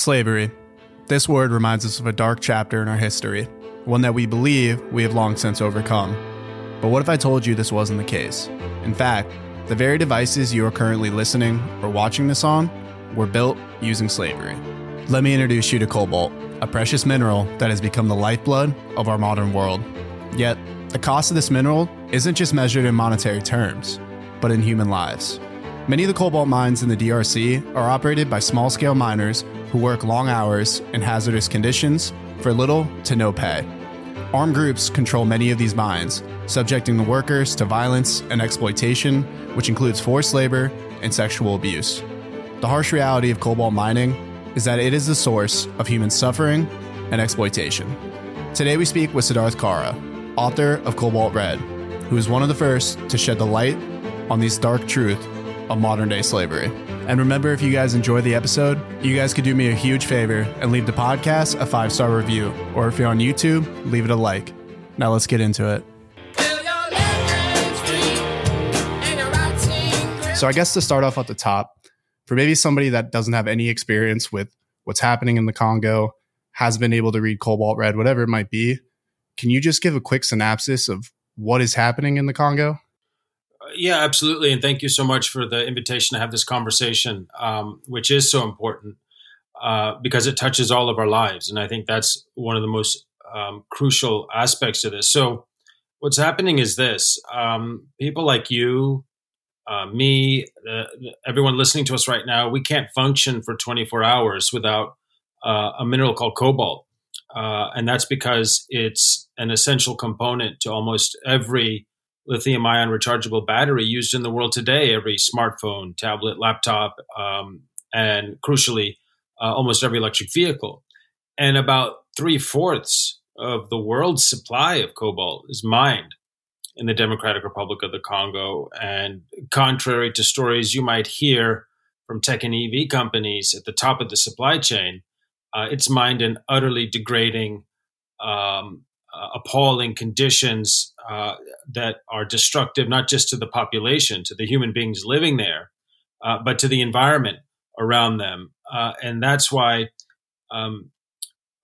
Slavery. This word reminds us of a dark chapter in our history, one that we believe we have long since overcome. But what if I told you this wasn't the case? In fact, the very devices you are currently listening or watching this on were built using slavery. Let me introduce you to cobalt, a precious mineral that has become the lifeblood of our modern world. Yet, the cost of this mineral isn't just measured in monetary terms, but in human lives. Many of the cobalt mines in the DRC are operated by small scale miners who work long hours in hazardous conditions for little to no pay. Armed groups control many of these mines, subjecting the workers to violence and exploitation, which includes forced labor and sexual abuse. The harsh reality of cobalt mining is that it is the source of human suffering and exploitation. Today we speak with Siddharth Kara, author of Cobalt Red, who is one of the first to shed the light on these dark truth of modern day slavery. And remember, if you guys enjoy the episode, you guys could do me a huge favor and leave the podcast a five star review. Or if you're on YouTube, leave it a like. Now let's get into it. So, I guess to start off at the top, for maybe somebody that doesn't have any experience with what's happening in the Congo, has been able to read Cobalt Red, whatever it might be, can you just give a quick synopsis of what is happening in the Congo? Yeah, absolutely. And thank you so much for the invitation to have this conversation, um, which is so important uh, because it touches all of our lives. And I think that's one of the most um, crucial aspects of this. So, what's happening is this um, people like you, uh, me, uh, everyone listening to us right now, we can't function for 24 hours without uh, a mineral called cobalt. Uh, and that's because it's an essential component to almost every lithium ion rechargeable battery used in the world today every smartphone, tablet, laptop, um, and crucially, uh, almost every electric vehicle. And about three fourths of the world's supply of cobalt is mined in the Democratic Republic of the Congo. And contrary to stories you might hear from tech and EV companies at the top of the supply chain, uh, it's mined in utterly degrading um, appalling conditions uh, that are destructive not just to the population, to the human beings living there, uh, but to the environment around them. Uh, and that's why um,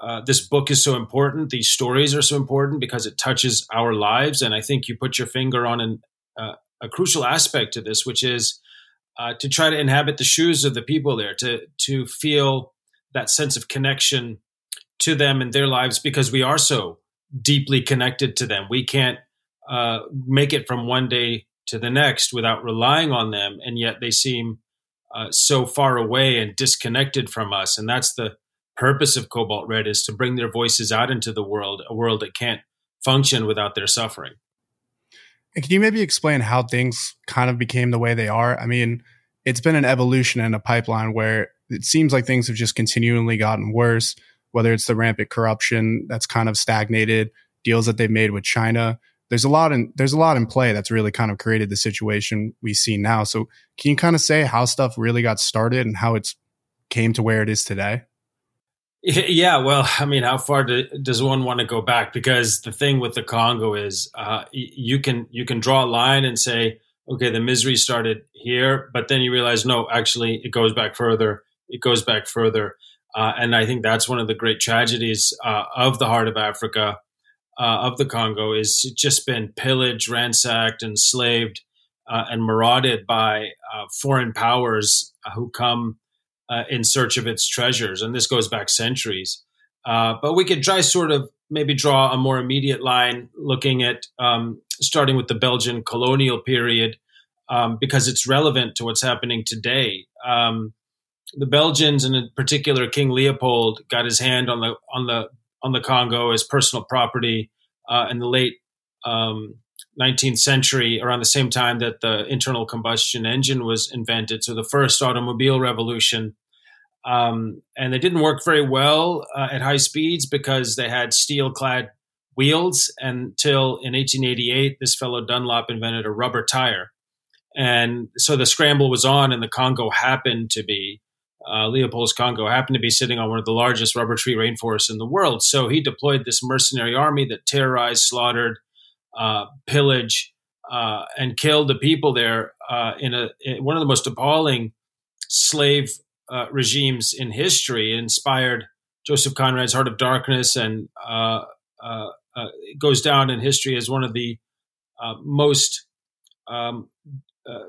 uh, this book is so important. These stories are so important because it touches our lives. And I think you put your finger on an, uh, a crucial aspect to this, which is to try to inhabit the shoes of the people there, to to feel that sense of connection to them and their lives because we are so deeply connected to them. We can't uh, make it from one day to the next without relying on them, and yet they seem uh, so far away and disconnected from us. And that's the purpose of Cobalt Red is to bring their voices out into the world, a world that can't function without their suffering. And can you maybe explain how things kind of became the way they are? I mean, it's been an evolution and a pipeline where it seems like things have just continually gotten worse whether it's the rampant corruption that's kind of stagnated, deals that they've made with China. There's a lot in there's a lot in play that's really kind of created the situation we see now. So can you kind of say how stuff really got started and how it's came to where it is today? Yeah, well, I mean, how far do, does one want to go back? Because the thing with the Congo is, uh, you can you can draw a line and say, okay, the misery started here, but then you realize, no, actually, it goes back further. It goes back further. Uh, and I think that's one of the great tragedies uh, of the heart of Africa, uh, of the Congo, is just been pillaged, ransacked, enslaved, uh, and marauded by uh, foreign powers uh, who come in search of its treasures. And this goes back centuries. but we could try sort of maybe draw a more immediate line looking at um, starting with the Belgian colonial period um, because it's relevant to what's happening today. Um, the Belgians, and in particular King Leopold, got his hand on the on the on the Congo as personal property uh, in the late um, 19th century, around the same time that the internal combustion engine was invented. So the first automobile revolution. Um, and they didn't work very well uh, at high speeds because they had steel clad wheels until in 1888, this fellow Dunlop invented a rubber tire. And so the scramble was on, and the Congo happened to be uh, Leopold's Congo happened to be sitting on one of the largest rubber tree rainforests in the world. So he deployed this mercenary army that terrorized, slaughtered, uh, pillaged, uh, and killed the people there uh, in, a, in one of the most appalling slave uh, regimes in history. It inspired Joseph Conrad's Heart of Darkness, and uh, goes down in history as one of the most um,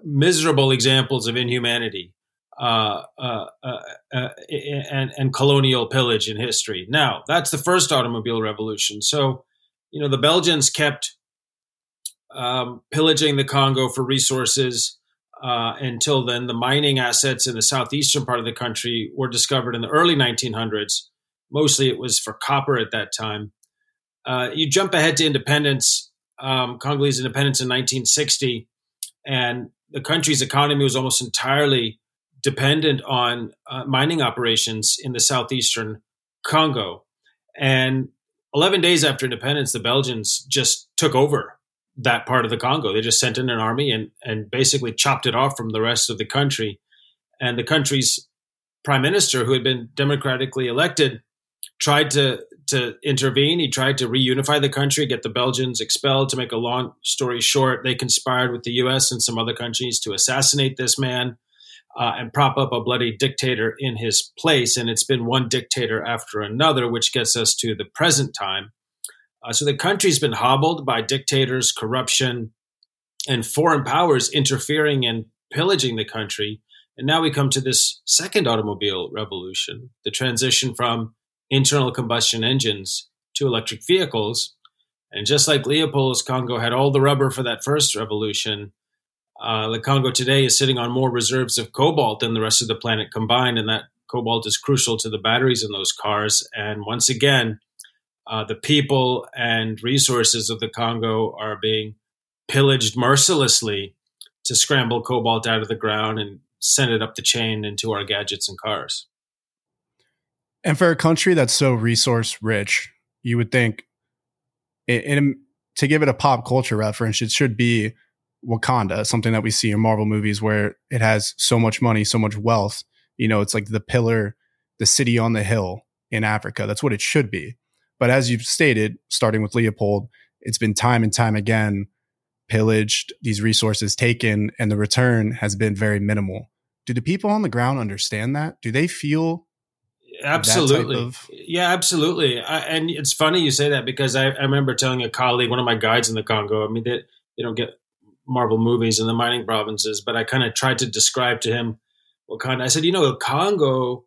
miserable examples of inhumanity. Uh, uh, uh, and, and colonial pillage in history. Now, that's the first automobile revolution. So, you know, the Belgians kept um, pillaging the Congo for resources uh, until then. The mining assets in the southeastern part of the country were discovered in the early 1900s. Mostly it was for copper at that time. Uh, you jump ahead to independence, um, Congolese independence in 1960, and the country's economy was almost entirely dependent on uh, mining operations in the southeastern Congo. And 11 days after independence, the Belgians just took over that part of the Congo. They just sent in an army and, and basically chopped it off from the rest of the country. And the country's prime minister, who had been democratically elected, tried to to intervene. He tried to reunify the country, get the Belgians expelled. To make a long story short, they conspired with the U.S. and some other countries to assassinate this man uh, and prop up a bloody dictator in his place. And it's been one dictator after another, which gets us to the present time. Uh, so the country's been hobbled by dictators, corruption, and foreign powers interfering and pillaging the country. And now we come to this second automobile revolution, the transition from internal combustion engines to electric vehicles. And just like Leopold's Congo had all the rubber for that first revolution, uh, the Congo today is sitting on more reserves of cobalt than the rest of the planet combined. And that cobalt is crucial to the batteries in those cars. And once again, uh, the people and resources of the Congo are being pillaged mercilessly to scramble cobalt out of the ground and send it up the chain into our gadgets and cars. And for a country that's so resource rich, you would think, in, in, to give it a pop culture reference, it should be Wakanda, something that we see in Marvel movies where it has so much money, so much wealth. You know, it's like the pillar, the city on the hill in Africa. That's what it should be. But as you've stated, starting with Leopold, it's been time and time again pillaged, these resources taken, and the return has been very minimal. Do the people on the ground understand that? Do they feel absolutely of- yeah absolutely I, and it's funny you say that because I, I, remember telling a colleague one of my guides in the congo i mean they, they don't get marvel movies in the mining provinces but i kind of tried to describe to him wakanda i said you know congo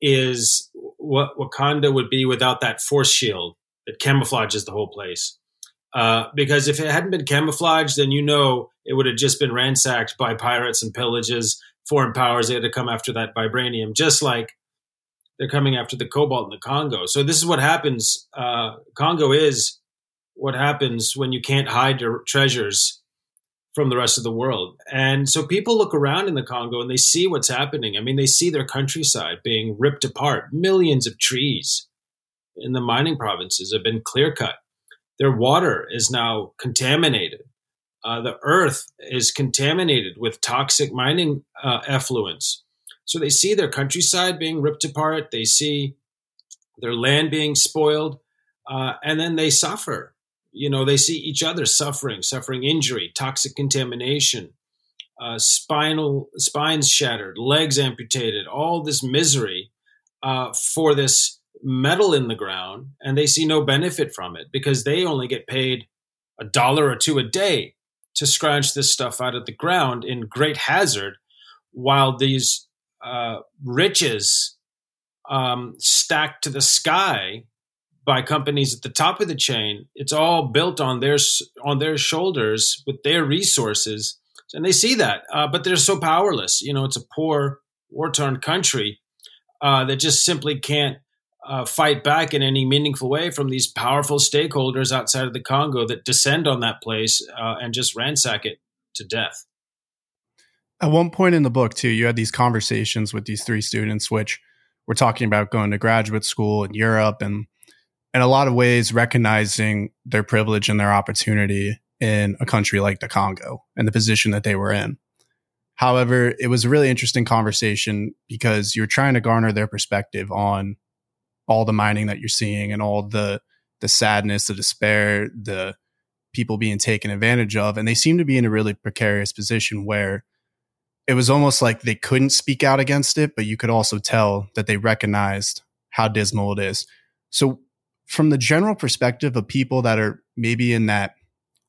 is what Wakanda would be without that force shield that camouflages the whole place. Uh, because if it hadn't been camouflaged, then you know it would have just been ransacked by pirates and pillages, foreign powers. They had to come after that vibranium, just like they're coming after the cobalt in the Congo. So this is what happens. Uh, Congo is what happens when you can't hide your treasures from the rest of the world. And so people look around in the Congo and they see what's happening. I mean, they see their countryside being ripped apart. Millions of trees in the mining provinces have been clear cut. Their water is now contaminated. Uh, the earth is contaminated with toxic mining uh, effluents. So they see their countryside being ripped apart. They see their land being spoiled. Uh, and then they suffer you know they see each other suffering suffering injury toxic contamination uh, spinal spines shattered legs amputated all this misery uh, for this metal in the ground and they see no benefit from it because they only get paid a dollar or two a day to scratch this stuff out of the ground in great hazard while these uh, riches um, stacked to the sky by companies at the top of the chain. It's all built on their on their shoulders with their resources, and they see that. Uh, but they're so powerless. You know, it's a poor, war torn country uh, that just simply can't uh, fight back in any meaningful way from these powerful stakeholders outside of the Congo that descend on that place uh, and just ransack it to death. At one point in the book, too, you had these conversations with these three students, which were talking about going to graduate school in Europe and in a lot of ways recognizing their privilege and their opportunity in a country like the Congo and the position that they were in. However, it was a really interesting conversation because you're trying to garner their perspective on all the mining that you're seeing and all the the sadness, the despair, the people being taken advantage of and they seem to be in a really precarious position where it was almost like they couldn't speak out against it, but you could also tell that they recognized how dismal it is. So, from the general perspective of people that are maybe in that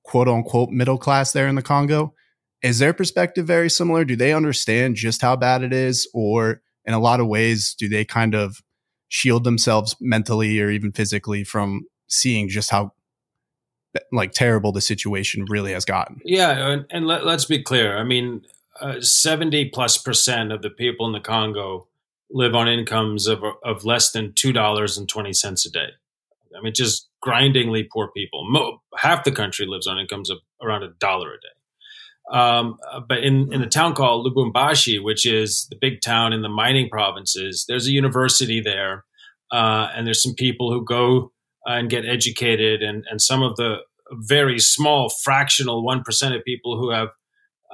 quote unquote middle class there in the Congo, is their perspective very similar? Do they understand just how bad it is? Or in a lot of ways, do they kind of shield themselves mentally or even physically from seeing just how like terrible the situation really has gotten? Yeah. And, and let, us be clear. I mean, uh, 70 plus percent of the people in the Congo live on incomes of, of less than $2.20 a day. I mean, just grindingly poor people. Mo- half the country lives on incomes of around a dollar a day. Um, but in, in a town called Lubumbashi, which is the big town in the mining provinces, there's a university there, uh, and there's some people who go and get educated, and, and some of the very small fractional one percent of people who have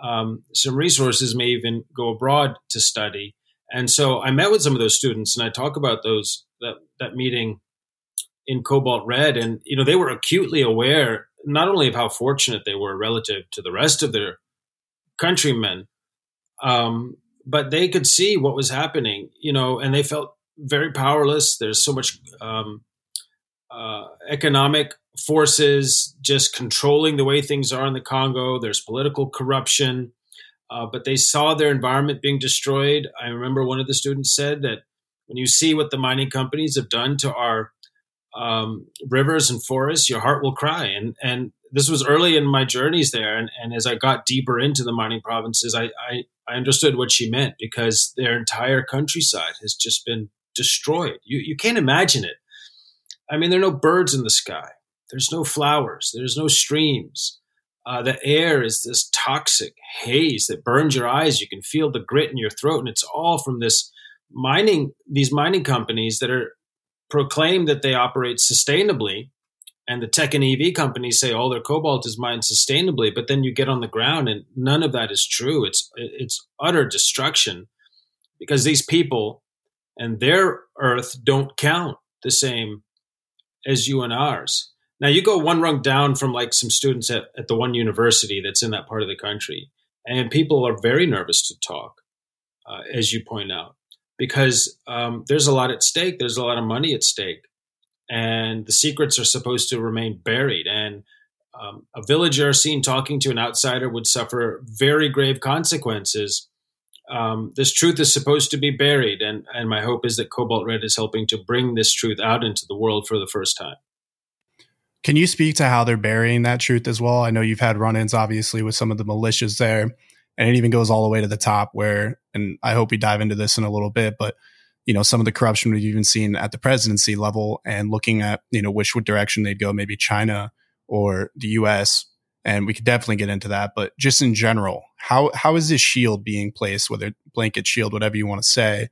um, some resources may even go abroad to study. And so I met with some of those students, and I talk about those that that meeting in Cobalt Red, and you know they were acutely aware not only of how fortunate they were relative to the rest of their countrymen, um, but they could see what was happening, you know, and they felt very powerless. There's so much um, uh, economic forces just controlling the way things are in the Congo. There's political corruption, uh, but they saw their environment being destroyed. I remember one of the students said that when you see what the mining companies have done to our um, rivers and forests, your heart will cry. And and this was early in my journeys there, and, and as I got deeper into the mining provinces, I, I I understood what she meant because their entire countryside has just been destroyed. You you can't imagine it. I mean, there are no birds in the sky. There's no flowers. There's no streams. Uh, the air is this toxic haze that burns your eyes. You can feel the grit in your throat, and it's all from this mining. These mining companies that are proclaim that they operate sustainably, and the tech and EV companies say all their cobalt is mined sustainably. But then you get on the ground, and none of that is true. It's it's utter destruction because these people and their earth don't count the same as you and ours. Now you go one rung down from like some students at, at the one university that's in that part of the country, and people are very nervous to talk, uh, as you point out, because um, there's a lot at stake. There's a lot of money at stake, and the secrets are supposed to remain buried. And um, a villager seen talking to an outsider would suffer very grave consequences. Um, this truth is supposed to be buried, and, and my hope is that Cobalt Red is helping to bring this truth out into the world for the first time. Can you speak to how they're burying that truth as well? I know you've had run ins, obviously, with some of the militias there, and it even goes all the way to the top where, and I hope we dive into this in a little bit, but you know, some of the corruption we've even seen at the presidency level and looking at, you know, which direction they'd go, maybe China or the US. And we could definitely get into that. But just in general, how, how is this shield being placed, whether blanket shield, whatever you want to say,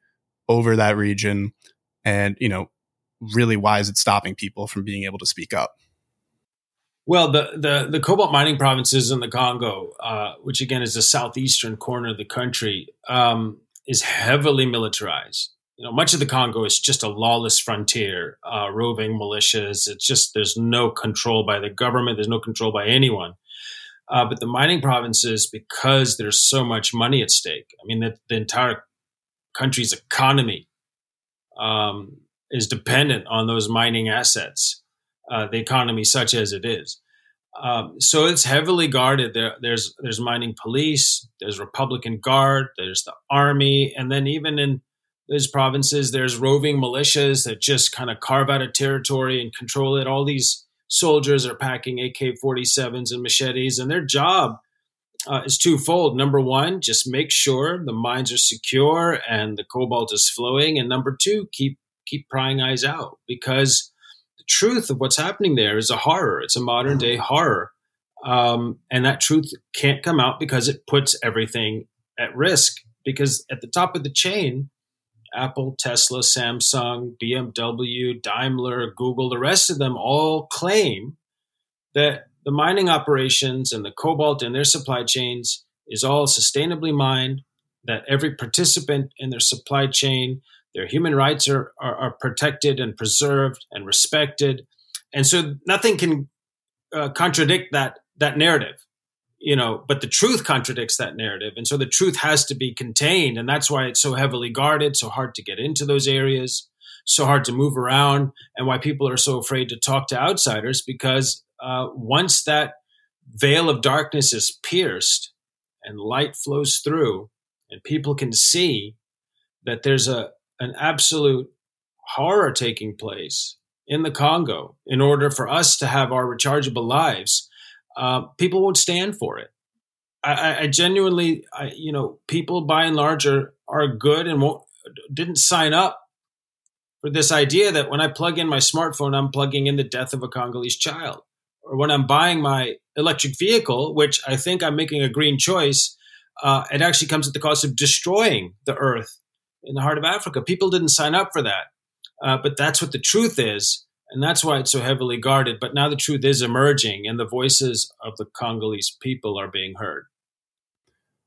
over that region? And, you know, really, why is it stopping people from being able to speak up? Well, the, the, the cobalt mining provinces in the Congo, uh, which again is the southeastern corner of the country, um, is heavily militarized. You know, much of the Congo is just a lawless frontier, uh, roving militias. It's just there's no control by the government. There's no control by anyone. Uh, but the mining provinces, because there's so much money at stake. I mean, the, the entire country's economy um, is dependent on those mining assets uh, the economy such as it is. Um, so it's heavily guarded. There, there's there's mining police, there's Republican Guard, there's the army, and then even in those provinces, there's roving militias that just kind of carve out a territory and control it. All these soldiers are packing AK-47s and machetes, and their job uh, is twofold. Number one, just make sure the mines are secure and the cobalt is flowing, and number two, keep keep prying eyes out because truth of what's happening there is a horror. It's a modern day mm-hmm. horror. Um, and that truth can't come out because it puts everything at risk. Because at the top of the chain, Apple, Tesla, Samsung, BMW, Daimler, Google, the rest of them all claim that the mining operations and the cobalt in their supply chains is all sustainably mined, that every participant in their supply chain their human rights are, are, are protected and preserved and respected. And so nothing can uh, contradict that, that narrative. you know, but the truth contradicts that narrative. And so the truth has to be contained. And that's why it's so heavily guarded, so hard to get into those areas, so hard to move around, and why people are so afraid to talk to outsiders because uh, once that veil of darkness is pierced and light flows through, and people can see that there's a an absolute horror taking place in the Congo in order for us to have our rechargeable lives, uh, people won't stand for it. I, I genuinely, I, you know, people by and large are are good and won't didn't sign up for this idea that when I plug in my smartphone, I'm plugging in the death of a Congolese child, or when I'm buying my electric vehicle, which I think I'm making a green choice, uh, it actually comes at the cost of destroying the earth in the heart of Africa. People didn't sign up for that. Uh, but that's what the truth is. And that's why it's so heavily guarded. But now the truth is emerging and the voices of the Congolese people are being heard.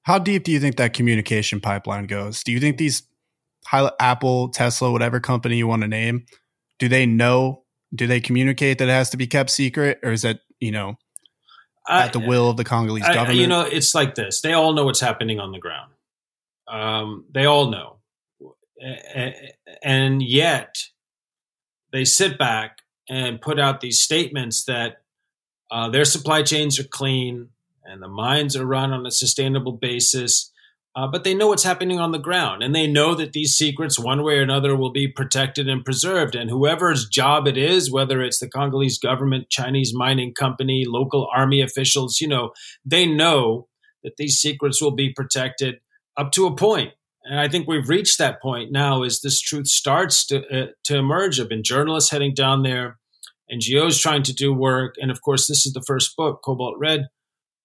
How deep do you think that communication pipeline goes? Do you think these Apple, Tesla, whatever company you want to name, do they know? Do they communicate that it has to be kept secret, or is that you know at the will of the Congolese I, government? You know, it's like this. They all know what's happening on the ground. Um, they all know and yet they sit back and put out these statements that uh, their supply chains are clean and the mines are run on a sustainable basis. Uh, but they know what's happening on the ground, and they know that these secrets, one way or another, will be protected and preserved. And whoever's job it is, whether it's the Congolese government, Chinese mining company, local army officials, you know, they know that these secrets will be protected up to a point and I think we've reached that point now as this truth starts to, uh, to emerge. I've been journalists heading down there, NGOs trying to do work. And of course, this is the first book, Cobalt Red,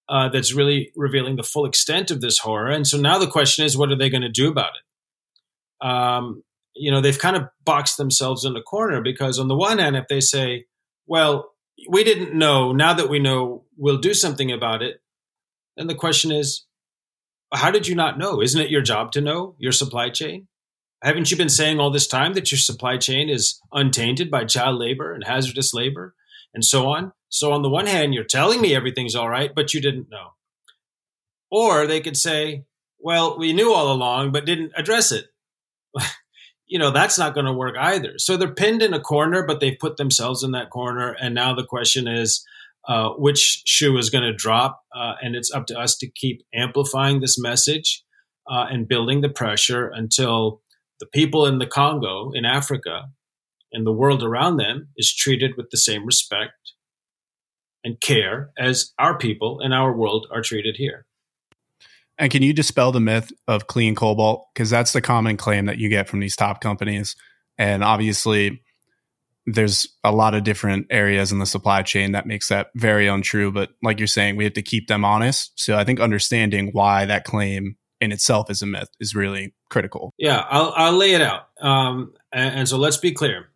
uh, that's really revealing the full extent of this horror. And so now the question is, what are they going to do about it? Um, you know, they've kind of boxed themselves in a corner because, on the one hand, if they say, well, we didn't know, now that we know, we'll do something about it, then the question is, how did you not know? Isn't it your job to know your supply chain? Haven't you been saying all this time that your supply chain is untainted by child labor and hazardous labor and so on? So, on the one hand, you're telling me everything's all right, but you didn't know. Or they could say, well, we knew all along, but didn't address it. you know, that's not going to work either. So they're pinned in a corner, but they've put themselves in that corner. And now the question is, uh, which shoe is going to drop. Uh, and it's up to us to keep amplifying this message uh, and building the pressure until the people in the Congo, in Africa, and the world around them is treated with the same respect and care as our people and our world are treated here. And can you dispel the myth of clean cobalt? Because that's the common claim that you get from these top companies. And obviously, there's a lot of different areas in the supply chain that makes that very untrue. But like you're saying, we have to keep them honest. So I think understanding why that claim in itself is a myth is really critical. Yeah, I'll, I'll lay it out. Um, and, and so let's be clear.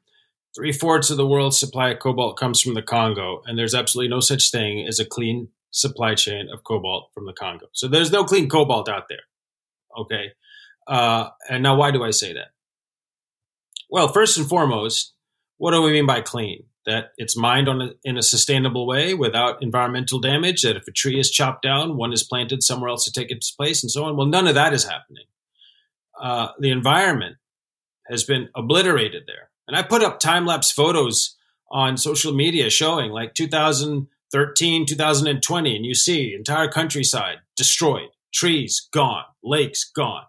Three fourths of the world's supply of cobalt comes from the Congo, and there's absolutely no such thing as a clean supply chain of cobalt from the Congo. So there's no clean cobalt out there. Okay. Uh, and now, why do I say that? Well, first and foremost, what do we mean by clean? That it's mined on a, in a sustainable way without environmental damage. That if a tree is chopped down, one is planted somewhere else to take its place, and so on. Well, none of that is happening. Uh, the environment has been obliterated there. And I put up time lapse photos on social media showing like 2013, 2020, and you see entire countryside destroyed, trees gone, lakes gone.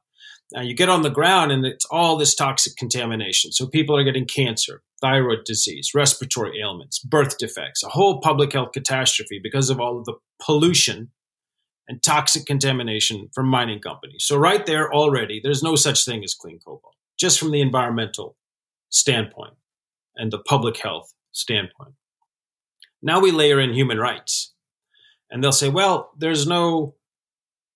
Now you get on the ground and it's all this toxic contamination. So people are getting cancer, thyroid disease, respiratory ailments, birth defects, a whole public health catastrophe because of all of the pollution and toxic contamination from mining companies. So, right there already, there's no such thing as clean cobalt, just from the environmental standpoint and the public health standpoint. Now we layer in human rights. And they'll say, well, there's no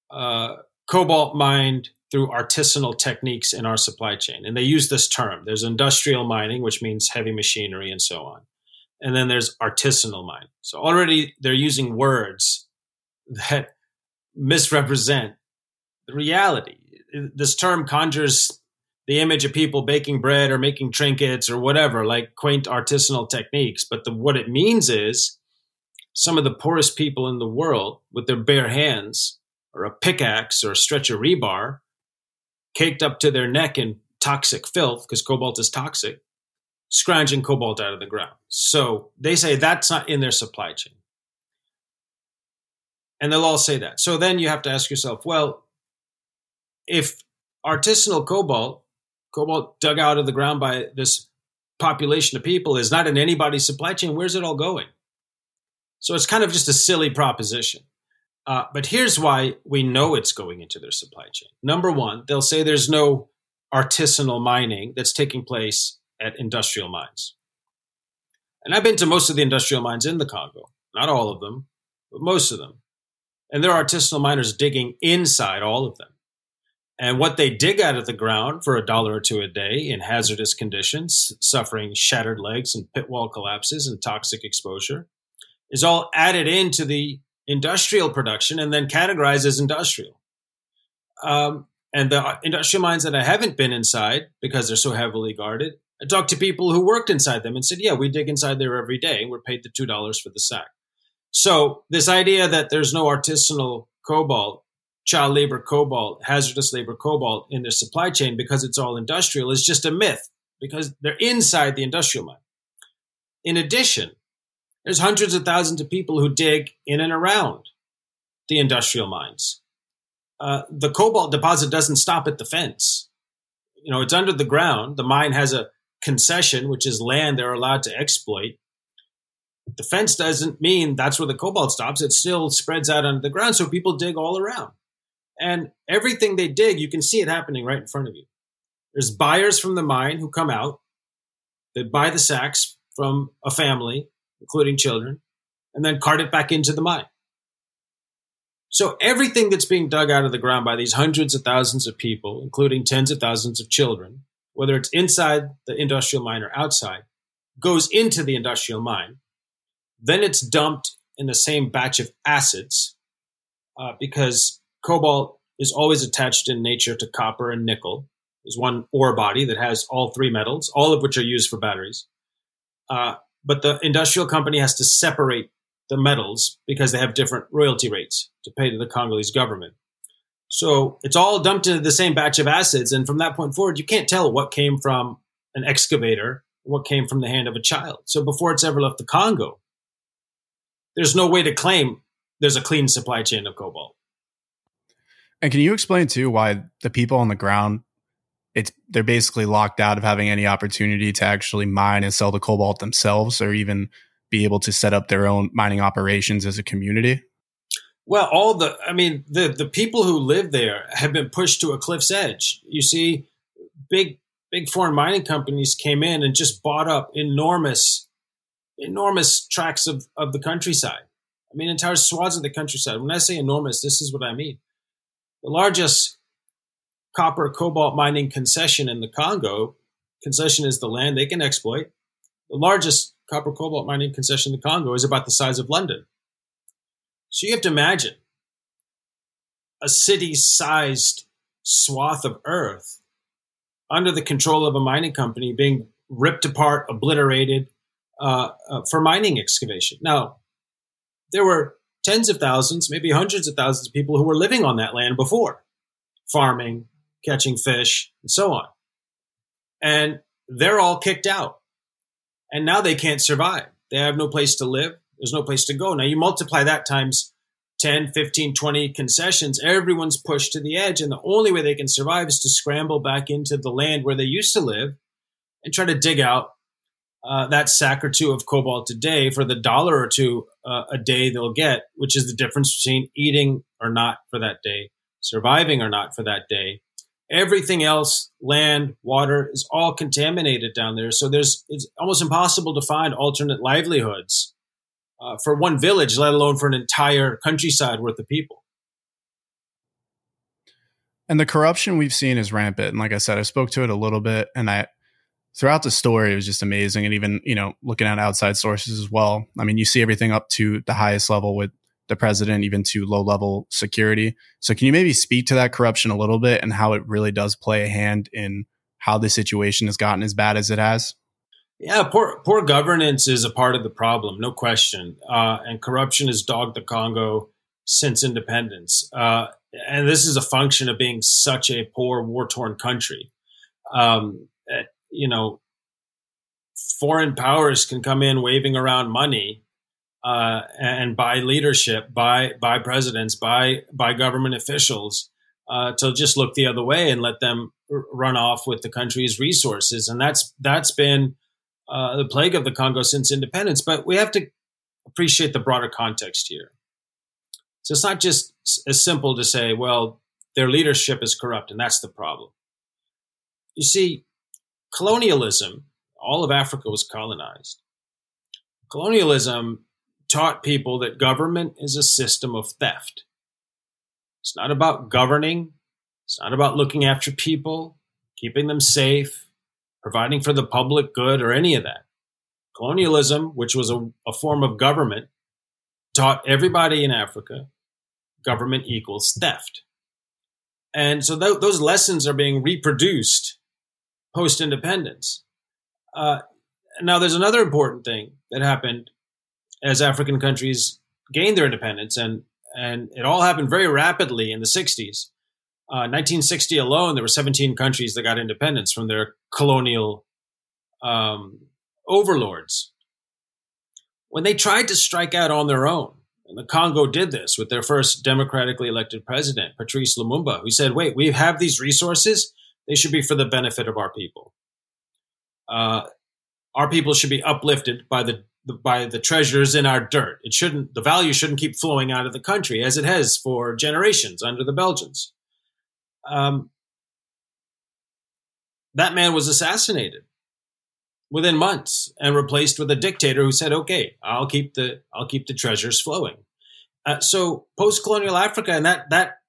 uh, cobalt mined through artisanal techniques in our supply chain. And they use this term. There's industrial mining, which means heavy machinery and so on. And then there's artisanal mining. So already they're using words that misrepresent the reality. This term conjures the image of people baking bread or making trinkets or whatever, like quaint artisanal techniques. But the, what it means is some of the poorest people in the world with their bare hands or a pickaxe or a stretch of rebar caked up to their neck in toxic filth because cobalt is toxic, scrounging cobalt out of the ground. So they say that's not in their supply chain. And they'll all say that. So then you have to ask yourself, well, if artisanal cobalt, cobalt dug out of the ground by this population of people, is not in anybody's supply chain, where's it all going? So it's kind of just a silly proposition. Uh, but here's why we know it's going into their supply chain. Number one, they'll say there's no artisanal mining that's taking place at industrial mines. And I've been to most of the industrial mines in the Congo, not all of them, but most of them. And there are artisanal miners digging inside all of them. And what they dig out of the ground for a dollar or two a day in hazardous conditions, suffering shattered legs and pit wall collapses and toxic exposure, is all added into the industrial production and then categorized as industrial. Um, and the industrial mines that I haven't been inside because they're so heavily guarded, I talked to people who worked inside them and said, yeah, we dig inside there every day. We're paid the $2 for the sack. So this idea that there's no artisanal cobalt, child labor cobalt, hazardous labor cobalt in their supply chain because it's all industrial is just a myth because they're inside the industrial mine. In addition, there's hundreds of thousands of people who dig in and around the industrial mines. Uh, the cobalt deposit doesn't stop at the fence. You know, it's under the ground. The mine has a concession, which is land they're allowed to exploit. The fence doesn't mean that's where the cobalt stops. It still spreads out under the ground, so people dig all around. And everything they dig, you can see it happening right in front of you. There's buyers from the mine who come out, they buy the sacks from a family, including children, and then cart it back into the mine. So everything that's being dug out of the ground by these hundreds of thousands of people, including tens of thousands of children, whether it's inside the industrial mine or outside, goes into the industrial mine. Then it's dumped in the same batch of acids uh, because cobalt is always attached in nature to copper and nickel. There's one ore body that has all three metals, all of which are used for batteries. Uh, but the industrial company has to separate the metals because they have different royalty rates to pay to the Congolese government. So it's all dumped into the same batch of acids. And from that point forward, you can't tell what came from an excavator, what came from the hand of a child. So before it's ever left the Congo, there's no way to claim there's a clean supply chain of cobalt. And can you explain too why the people on the ground it's they're basically locked out of having any opportunity to actually mine and sell the cobalt themselves or even be able to set up their own mining operations as a community? Well, all the I mean, the the people who live there have been pushed to a cliff's edge. You see, big big foreign mining companies came in and just bought up enormous enormous tracts of, of the countryside. I mean, entire swaths of the countryside. When I say enormous, this is what I mean. The largest copper cobalt mining concession in the Congo. Concession is the land they can exploit. The largest copper cobalt mining concession in the Congo is about the size of London. So you have to imagine a city sized swath of earth under the control of a mining company being ripped apart, obliterated uh, uh, for mining excavation. Now, there were tens of thousands, maybe hundreds of thousands of people who were living on that land before, farming, catching fish, and so on. And they're all kicked out. And now they can't survive. They have no place to live. There's no place to go. Now you multiply that times 10, 15, 20 concessions. Everyone's pushed to the edge. And the only way they can survive is to scramble back into the land where they used to live and try to dig out uh, that sack or two of cobalt a day for the dollar or two uh, a day they'll get, which is the difference between eating or not for that day, surviving or not for that day, Everything else, land, water, is all contaminated down there. So there's it's almost impossible to find alternate livelihoods uh, for one village, let alone for an entire countryside worth of people. And the corruption we've seen is rampant. And like I said, I spoke to it a little bit, and I throughout the story it was just amazing. And even you know looking at outside sources as well. I mean, you see everything up to the highest level with the president, even to low level security. So, can you maybe speak to that corruption a little bit and how it really does play a hand in how the situation has gotten as bad as it has? Yeah, poor poor governance is a part of the problem, no question. Uh, and corruption has dogged the Congo since independence. Uh, and this is a function of being such a poor, war torn country. Um, eh, you know, foreign powers can come in waving around money uh, and buy leadership, buy buy presidents, buy buy government officials uh, to just look the other way and let them r- run off with the country's resources, and that's that's been uh, the plague of the Congo since independence. But we have to appreciate the broader context here. So it's not just as simple to say, well, their leadership is corrupt, and that's the problem. You see, colonialism, all of Africa was colonized. Colonialism taught people that government is a system of theft. It's not about governing, it's not about looking after people, keeping them safe, providing for the public good, or any of that. Colonialism, which was a, a form of government, taught everybody in Africa government equals theft. And so th- those lessons are being reproduced post independence. Uh, now, there's another important thing that happened as African countries gained their independence, and and it all happened very rapidly in the 60s. Uh, 1960 alone, there were 17 countries that got independence from their colonial um, overlords. When they tried to strike out on their own, and the Congo did this with their first democratically elected president, Patrice Lumumba, who said, wait, we have these resources. They should be for the benefit of our people. Uh, our people should be uplifted by by the treasures in our dirt. It shouldn't, the value shouldn't keep flowing out of the country as it has for generations under the Belgians. Um, that man was assassinated within months and replaced with a dictator who said, "Okay, I'll keep the I'll keep the treasures flowing." Uh, so post-colonial Africa and that that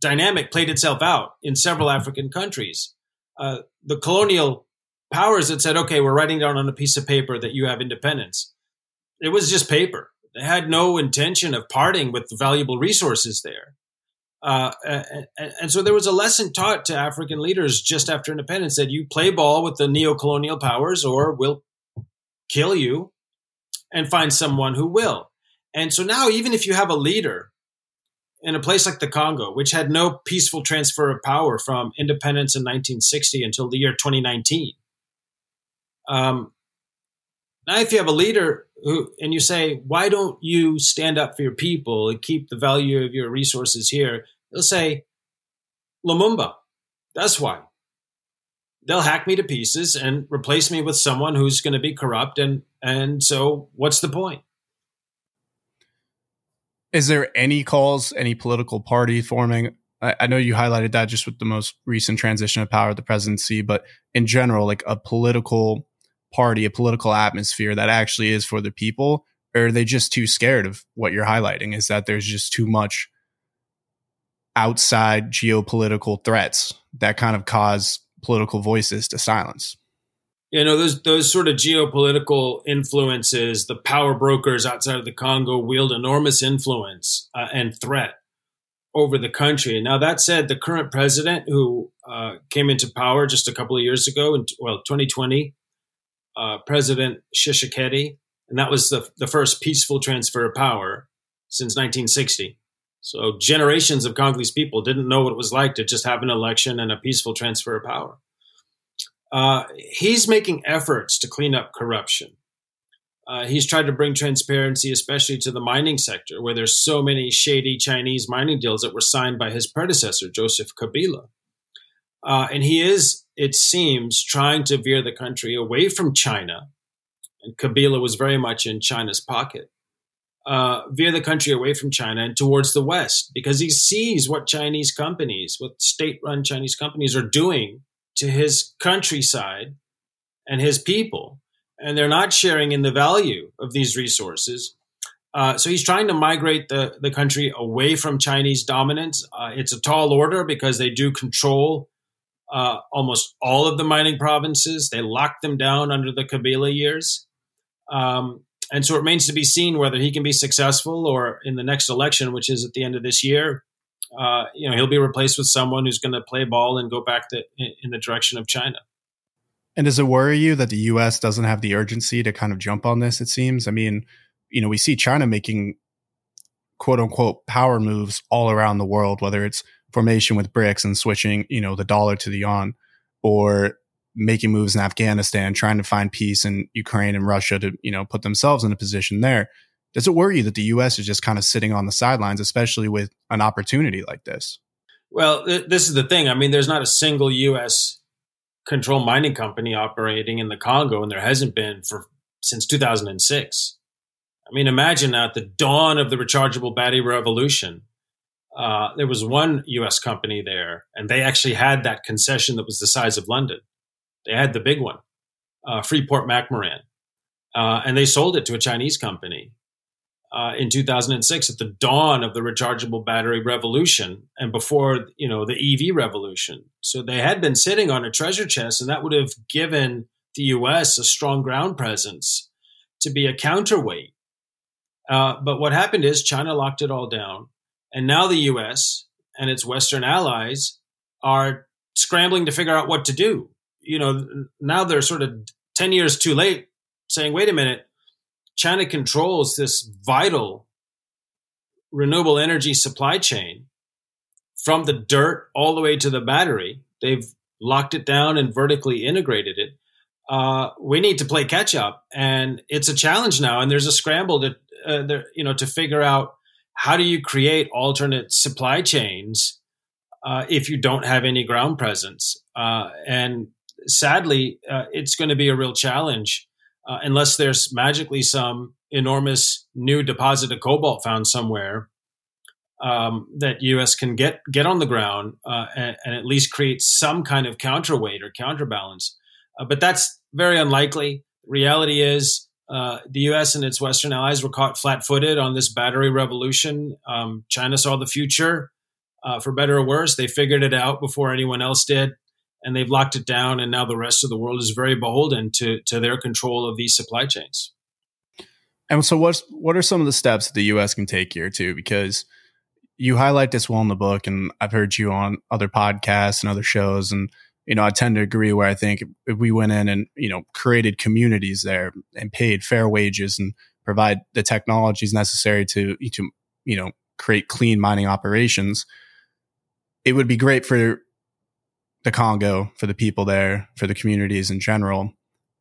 dynamic played itself out in several African countries. Uh, the colonial powers that said, "Okay, we're writing down on a piece of paper that you have independence," it was just paper. They had no intention of parting with the valuable resources there. Uh, and, and, so there was a lesson taught to African leaders just after independence that you play ball with the neo-colonial powers or we'll kill you and find someone who will. And so now, even if you have a leader in a place like the Congo, which had no peaceful transfer of power from independence in 1960 until the year 2019, um, now, if you have a leader who, and you say, why don't you stand up for your people and keep the value of your resources here? They'll say, Lumumba. That's why. They'll hack me to pieces and replace me with someone who's going to be corrupt. And, and so what's the point? Is there any calls, any political party forming? I, I know you highlighted that just with the most recent transition of power the presidency, but in general, like a political party, a political atmosphere that actually is for the people? Or are they just too scared of what you're highlighting? Is that there's just too much outside geopolitical threats that kind of cause political voices to silence? You know, those those sort of geopolitical influences, the power brokers outside of the Congo wield enormous influence uh, and threat over the country. Now, that said, the current president who uh, came into power just a couple of years ago, in well, 2020, uh, President Tshisekedi, and that was the, the first peaceful transfer of power since 1960. So generations of Congolese people didn't know what it was like to just have an election and a peaceful transfer of power. Uh, he's making efforts to clean up corruption. Uh, he's tried to bring transparency, especially to the mining sector, where there's so many shady Chinese mining deals that were signed by his predecessor, Joseph Kabila. Uh, and he is it seems, trying to veer the country away from China, and Kabila was very much in China's pocket, uh, veer the country away from China and towards the West because he sees what Chinese companies, what state run Chinese companies are doing to his countryside and his people. And they're not sharing in the value of these resources. Uh, so he's trying to migrate the, the country away from Chinese dominance. Uh, it's a tall order because they do control uh, almost all of the mining provinces. They locked them down under the Kabila years. Um, and so it remains to be seen whether he can be successful or in the next election, which is at the end of this year, uh, you know, he'll be replaced with someone who's going to play ball and go back to, in the direction of China. And does it worry you that the US doesn't have the urgency to kind of jump on this? It seems. I mean, you know, we see China making quote unquote power moves all around the world, whether it's formation with BRICS and switching, you know, the dollar to the yuan or making moves in Afghanistan, trying to find peace in Ukraine and Russia to, you know, put themselves in a position there. Does it worry you that the US is just kind of sitting on the sidelines, especially with an opportunity like this? Well, th- this is the thing. I mean, there's not a single US control mining company operating in the Congo, and there hasn't been for since 2006. I mean, imagine at the dawn of the rechargeable battery revolution, uh, there was one U.S. company there, and they actually had that concession that was the size of London. They had the big one, uh, Freeport McMoRan, uh, and they sold it to a Chinese company uh, in 2006 at the dawn of the rechargeable battery revolution and before you know the EV revolution. So they had been sitting on a treasure chest, and that would have given the U.S. a strong ground presence to be a counterweight uh, but what happened is China locked it all down. And now the US and its Western allies are scrambling to figure out what to do. You know, now they're sort of 10 years too late saying, wait a minute, China controls this vital renewable energy supply chain from the dirt all the way to the battery. They've locked it down and vertically integrated it. Uh, we need to play catch up, and it's a challenge now. And there's a scramble to uh, there, you know, to figure out how do you create alternate supply chains uh, if you don't have any ground presence. Uh, and sadly, uh, it's going to be a real challenge uh, unless there's magically some enormous new deposit of cobalt found somewhere um, that U.S. can get get on the ground uh, and, and, at least create some kind of counterweight or counterbalance. but that's very unlikely. Reality is uh, the U.S. and its Western allies were caught flat-footed on this battery revolution. Um, China saw the future, uh, for better or worse. They figured it out before anyone else did, and they've locked it down. And now the rest of the world is very beholden to to their control of these supply chains. And so, what what are some of the steps that the U.S. can take here too? Because you highlight this well in the book, and I've heard you on other podcasts and other shows, and you know, I tend to agree where I think if we went in and, you know, created communities there and paid fair wages and provide the technologies necessary to, to, you know, create clean mining operations, it would be great for the Congo, for the people there, for the communities in general.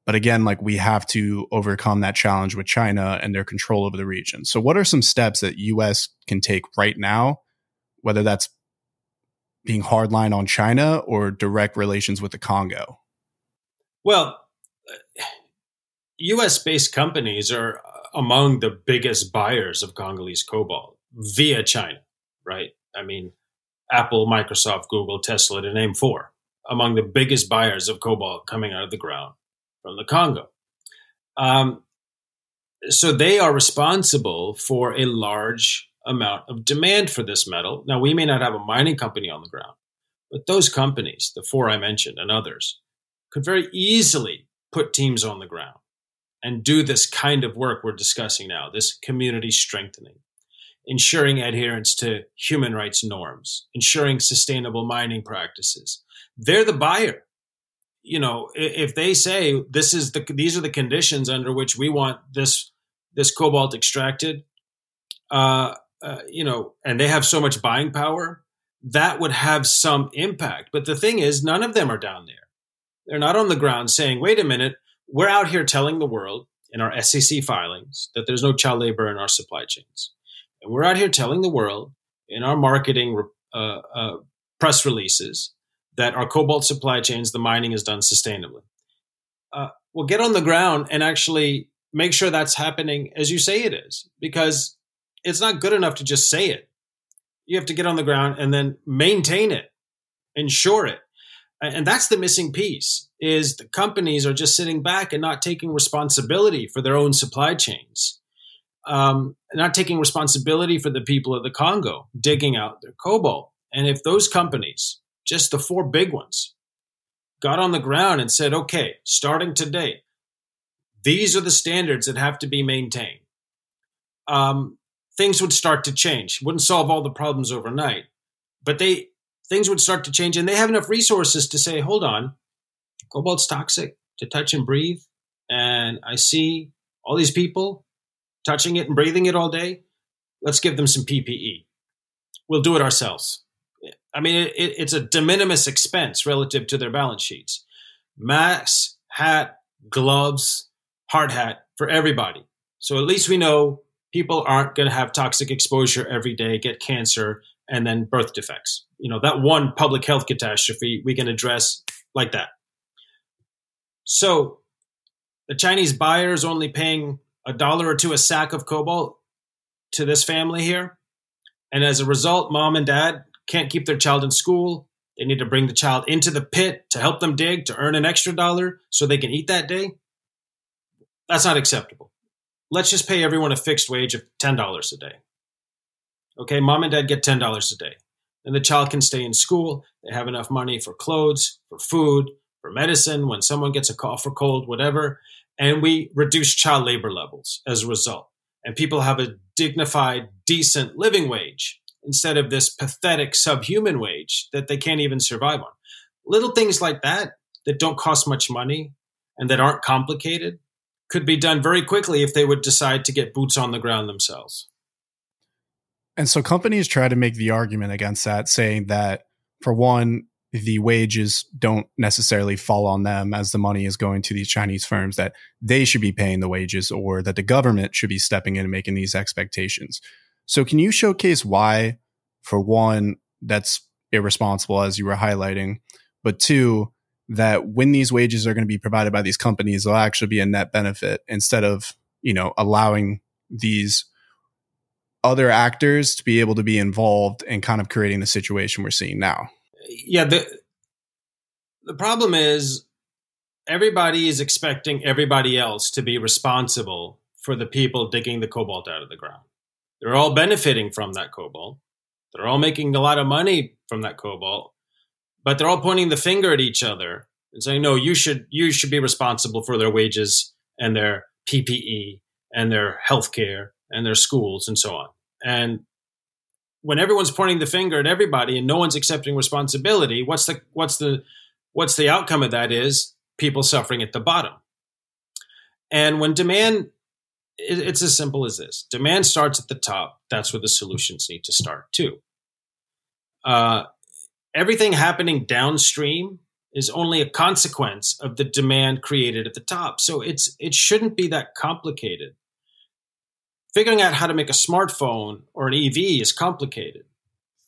But again, like we have to overcome that challenge with China and their control over the region. So what are some steps that US can take right now, whether that's being hardline on China or direct relations with the Congo? Well, US based companies are among the biggest buyers of Congolese cobalt via China, right? I mean, Apple, Microsoft, Google, Tesla, to name four, among the biggest buyers of cobalt coming out of the ground from the Congo. Um, so they are responsible for a large amount of demand for this metal. Now, we may not have a mining company on the ground, but those companies, the four I mentioned and others, could very easily put teams on the ground and do this kind of work we're discussing now, this community strengthening, ensuring adherence to human rights norms, ensuring sustainable mining practices. They're the buyer. You know, if they say this is the these are the conditions under which we want this this cobalt extracted, uh, uh, you know, and they have so much buying power, that would have some impact. But the thing is, none of them are down there. They're not on the ground saying, wait a minute, we're out here telling the world in our SEC filings that there's no child labor in our supply chains. And we're out here telling the world in our marketing uh, uh, press releases that our cobalt supply chains, the mining is done sustainably. Uh, well, get on the ground and actually make sure that's happening as you say it is, because it's not good enough to just say it. You have to get on the ground and then maintain it, ensure it. And that's the missing piece is the companies are just sitting back and not taking responsibility for their own supply chains. Um, not taking responsibility for the people of the Congo digging out their cobalt. And if those companies, just the four big ones, got on the ground and said, okay, starting today, these are the standards that have to be maintained. Um, things would start to change. Wouldn't solve all the problems overnight, but they things would start to change, and they have enough resources to say, "Hold on, cobalt's toxic. to touch and breathe, and I see all these people touching it and breathing it all day, let's give them some PPE. We'll do it ourselves. I mean, it, it's a de minimis expense relative to their balance sheets. Mask, hat, gloves, hard hat for everybody. So at least we know people aren't going to have toxic exposure every day, get cancer, and then birth defects. You know, that one public health catastrophe we can address like that. So the Chinese buyer is only paying a dollar or two a sack of cobalt to this family here. And as a result, mom and dad can't keep their child in school. They need to bring the child into the pit to help them dig to earn an extra dollar so they can eat that day. That's not acceptable. Let's just pay everyone a fixed wage of $10 a day. Okay, mom and dad get $10 a day. And the child can stay in school. They have enough money for clothes, for food, for medicine, when someone gets a cough or cold, whatever. And we reduce child labor levels as a result. And people have a dignified, decent living wage instead of this pathetic subhuman wage that they can't even survive on. Little things like that that don't cost much money and that aren't complicated could be done very quickly if they would decide to get boots on the ground themselves. And so companies try to make the argument against that, saying that for one, the wages don't necessarily fall on them as the money is going to these Chinese firms, that they should be paying the wages or that the government should be stepping in and making these expectations. So, can you showcase why, for one, that's irresponsible, as you were highlighting, but two, that when these wages are going to be provided by these companies, they'll actually be a net benefit instead of, you know, allowing these other actors to be able to be involved in kind of creating the situation we're seeing now. Yeah, the the problem is everybody is expecting everybody else to be responsible for the people digging the cobalt out of the ground. They're all benefiting from that cobalt. They're all making a lot of money from that cobalt, but they're all pointing the finger at each other and saying, "No, you should you should be responsible for their wages and their PPE and their health care and their schools and so on. And when everyone's pointing the finger at everybody and no one's accepting responsibility, what's the what's the what's the outcome of that is people suffering at the bottom. And when demand it's as simple as this. Demand starts at the top. That's where the solutions need to start too. Uh, everything happening downstream is only a consequence of the demand created at the top. So it's it shouldn't be that complicated figuring out how to make a smartphone or an EV is complicated.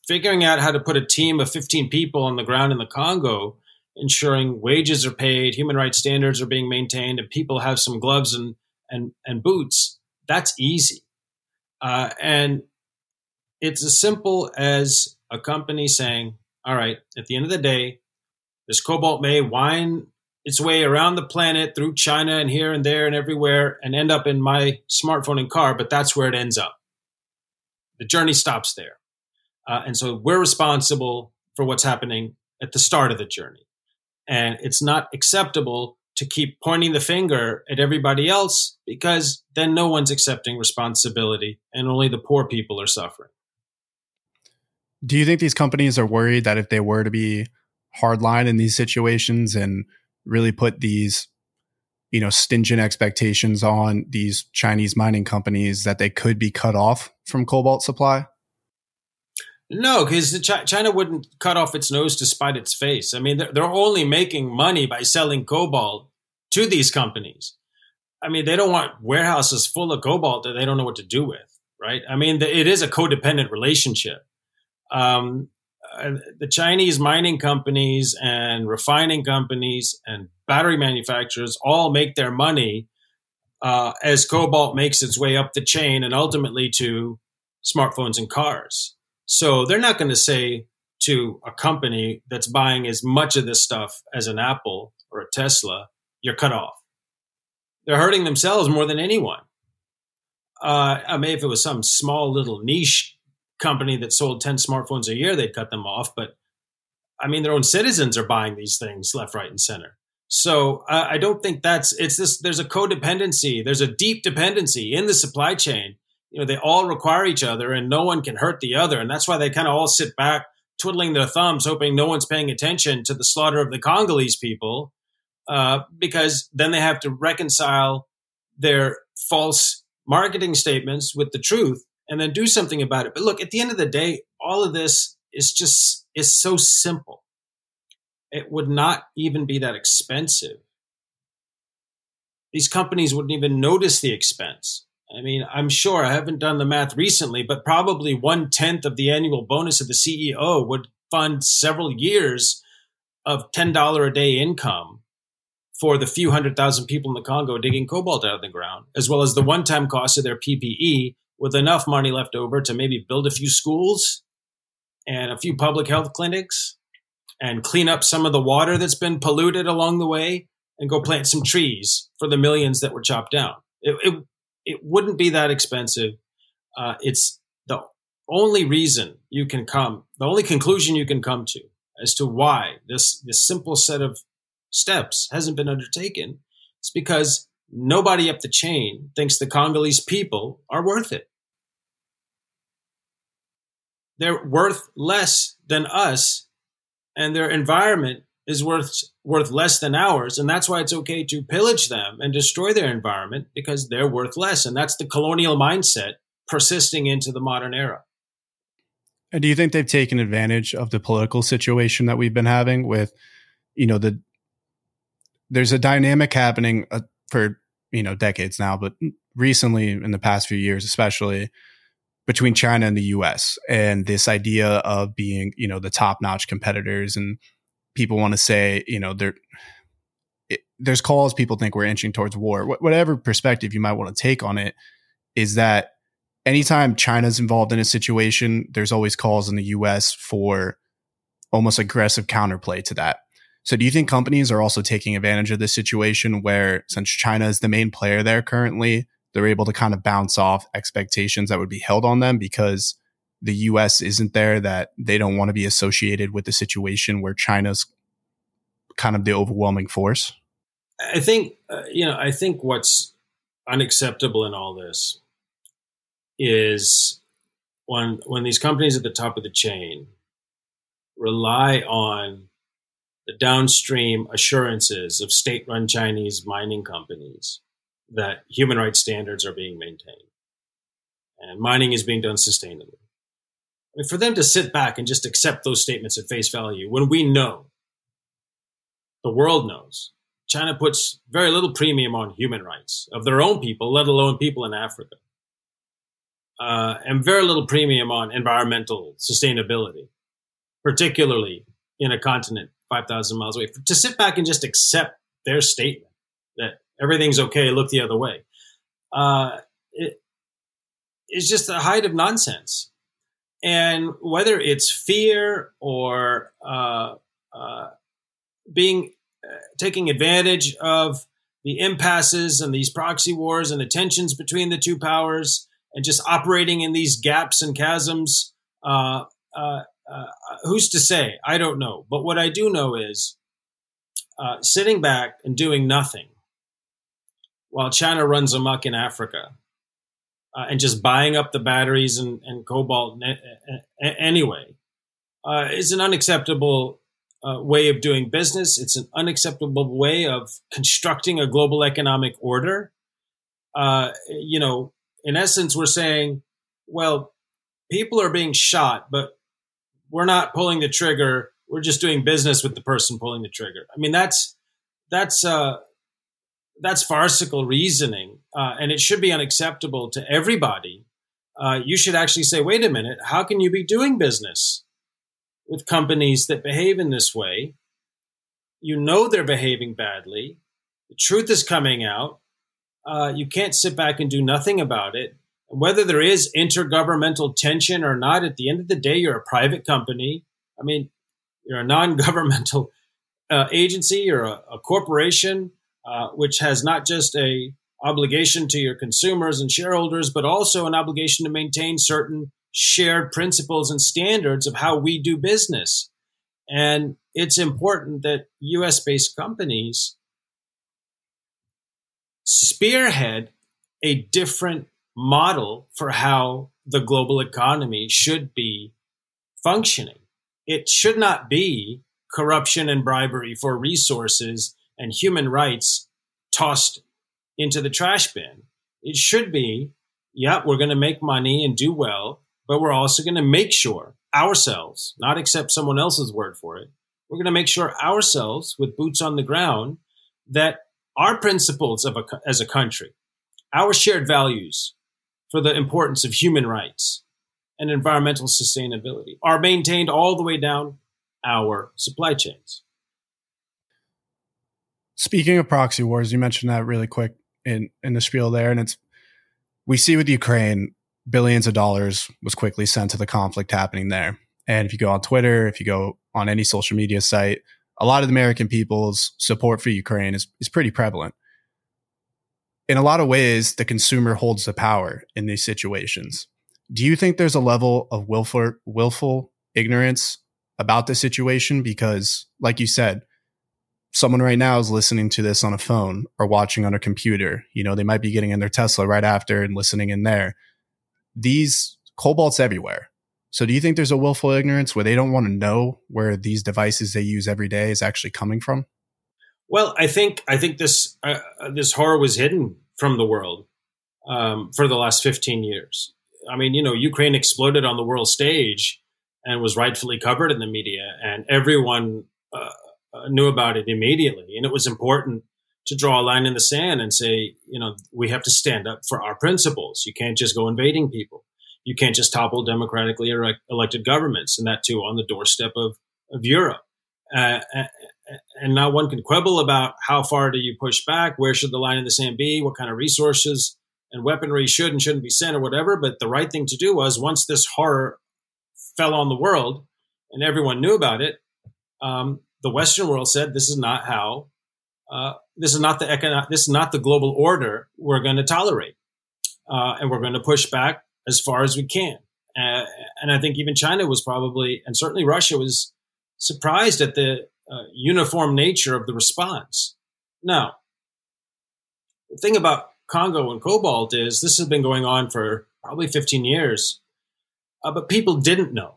Figuring out how to put a team of 15 people on the ground in the Congo, ensuring wages are paid, human rights standards are being maintained, and people have some gloves and, and, and boots, that's easy. Uh, and it's as simple as a company saying, all right, at the end of the day, this cobalt may wind its way around the planet through China and here and there and everywhere and end up in my smartphone and car, but that's where it ends up. The journey stops there. Uh, and so we're responsible for what's happening at the start of the journey. And it's not acceptable to keep pointing the finger at everybody else because then no one's accepting responsibility and only the poor people are suffering. Do you think these companies are worried that if they were to be hardline in these situations and really put these you know stingent expectations on these Chinese mining companies that they could be cut off from cobalt supply? No, because China wouldn't cut off its nose to spite its face. I mean, they're only making money by selling cobalt to these companies. I mean, they don't want warehouses full of cobalt that they don't know what to do with, right? I mean, it is a codependent relationship. Um, the Chinese mining companies and refining companies and battery manufacturers all make their money uh, as cobalt makes its way up the chain and ultimately to smartphones and cars. So they're not going to say to a company that's buying as much of this stuff as an Apple or a Tesla, you're cut off. They're hurting themselves more than anyone. Uh, I mean, if it was some small little niche company that sold 10 smartphones a year, they'd cut them off. But I mean, their own citizens are buying these things left, right, and center. So uh, I don't think that's it's this. There's a codependency. There's a deep dependency in the supply chain. You know, they all require each other, and no one can hurt the other. And that's why they kind of all sit back, twiddling their thumbs, hoping no one's paying attention to the slaughter of the Congolese people, uh, because then they have to reconcile their false marketing statements with the truth and then do something about it. But look, at the end of the day, all of this is just is so simple. It would not even be that expensive. These companies wouldn't even notice the expense. I mean, I'm sure I haven't done the math recently, but probably one tenth of the annual bonus of the CEO would fund several years of $10 a day income for the few hundred thousand people in the Congo digging cobalt out of the ground, as well as the one time cost of their PPE with enough money left over to maybe build a few schools and a few public health clinics and clean up some of the water that's been polluted along the way and go plant some trees for the millions that were chopped down. It, it, it wouldn't be that expensive. Uh, it's the only reason you can come, the only conclusion you can come to as to why this, this simple set of steps hasn't been undertaken. It's because nobody up the chain thinks the Congolese people are worth it. They're worth less than us, and their environment is worth worth less than ours, and that's why it's okay to pillage them and destroy their environment because they're worth less, and that's the colonial mindset persisting into the modern era. And do you think they've taken advantage of the political situation that we've been having with, you know, the there's a dynamic happening uh, for you know decades now, but recently in the past few years, especially between China and the U.S. and this idea of being you know the top notch competitors, and people want to say you know there there's calls people think we're inching towards war. Wh- whatever perspective you might want to take on it, is that anytime China's involved in a situation, there's always calls in the U.S. for almost aggressive counterplay to that so do you think companies are also taking advantage of this situation where since China is the main player there currently, they're able to kind of bounce off expectations that would be held on them because the US isn't there that they don't want to be associated with the situation where China's kind of the overwhelming force? I think uh, you know, I think what's unacceptable in all this is when when these companies at the top of the chain rely on the downstream assurances of state run Chinese mining companies that human rights standards are being maintained and mining is being done sustainably. I mean, for them to sit back and just accept those statements at face value when we know, the world knows, China puts very little premium on human rights of their own people, let alone people in Africa, uh, and very little premium on environmental sustainability, particularly in a continent 5,000 miles away, to sit back and just accept their statement that everything's okay, look the other way, uh, it is just a height of nonsense. And whether it's fear or uh, uh, being uh, taking advantage of the impasses and these proxy wars and the tensions between the two powers and just operating in these gaps and chasms uh, uh, uh, who's to say? I don't know. But what I do know is uh, sitting back and doing nothing while China runs amok in Africa uh, and just buying up the batteries and, and cobalt anyway uh, is an unacceptable uh, way of doing business. It's an unacceptable way of constructing a global economic order. Uh, you know, in essence, we're saying, well, people are being shot, but we're not pulling the trigger. We're just doing business with the person pulling the trigger. I mean, that's that's uh, that's farcical reasoning, uh, and it should be unacceptable to everybody. Uh, you should actually say, "Wait a minute, how can you be doing business with companies that behave in this way? You know they're behaving badly. The truth is coming out. Uh, you can't sit back and do nothing about it whether there is intergovernmental tension or not, at the end of the day, you're a private company. I mean, you're a non-governmental uh, agency, you're a, a corporation, uh, which has not just a obligation to your consumers and shareholders, but also an obligation to maintain certain shared principles and standards of how we do business. And it's important that US based companies spearhead a different model for how the global economy should be functioning. It should not be corruption and bribery for resources and human rights tossed into the trash bin. It should be, yeah, we're going to make money and do well, but we're also going to make sure ourselves, not accept someone else's word for it, we're going to make sure ourselves, with boots on the ground, that our principles of a, as a country, our shared values for the importance of human rights and environmental sustainability are maintained all the way down our supply chains. Speaking of proxy wars, you mentioned that really quick in in the spiel there, and it's we see with Ukraine billions of dollars was quickly sent to the conflict happening there. And if you go on Twitter, if you go on any social media site, a lot of the American people's support for Ukraine is, is pretty prevalent. In a lot of ways, the consumer holds the power in these situations. Do you think there's a level of willful, willful ignorance about the situation? Because, like you said, someone right now is listening to this on a phone or watching on a computer. You know, they might be getting in their Tesla right after and listening in there. These cobalt's everywhere. So do you think there's a willful ignorance where they don't want to know where these devices they use every day is actually coming from? Well, I think I think this uh, this horror was hidden from the world um, for the last 15 years. I mean, you know, Ukraine exploded on the world stage and was rightfully covered in the media, and everyone uh, uh, knew about it immediately. And it was important to draw a line in the sand and say, you know, we have to stand up for our principles. You can't just go invading people. You can't just topple democratically elected governments, and that too on the doorstep of, of Europe. Uh, and now one can quibble about how far do you push back? Where should the line in the sand be? What kind of resources and weaponry should and shouldn't be sent or whatever? But the right thing to do was once this horror fell on the world and everyone knew about it, um, the Western world said this is not how, uh, this is not the economic, this is not the global order we're going to tolerate, uh, and we're going to push back as far as we can. Uh, and I think even China was probably, and certainly Russia was surprised at the uh, uniform nature of the response. Now, the thing about Congo and Cobalt is this has been going on for probably 15 years, uh, but people didn't know.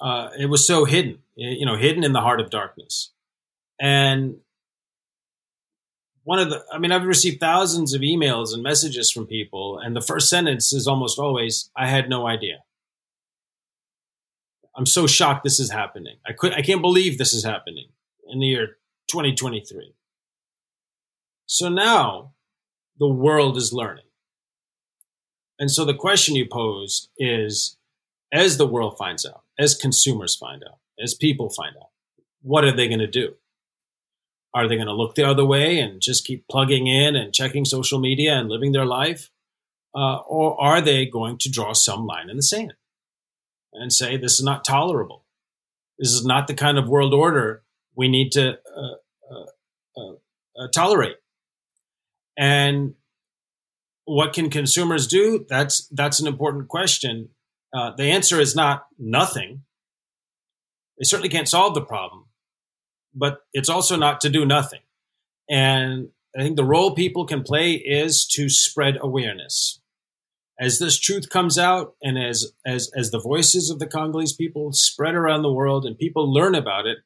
Uh, it was so hidden, you know, hidden in the heart of darkness. And one of the, I mean, I've received thousands of emails and messages from people, and the first sentence is almost always, I had no idea. I'm so shocked this is happening. I could, I can't believe this is happening in the year 2023. So now the world is learning. And so the question you pose is as the world finds out, as consumers find out, as people find out, what are they going to do? Are they going to look the other way and just keep plugging in and checking social media and living their life? Uh, or are they going to draw some line in the sand and say, this is not tolerable? This is not the kind of world order we need to uh, uh, uh, uh tolerate. And what can consumers do? That's that's an important question. Uh, the answer is not nothing. They certainly can't solve the problem, but it's also not to do nothing. And I think the role people can play is to spread awareness. As this truth comes out, and as as as the voices of the Congolese people spread around the world, and people learn about it,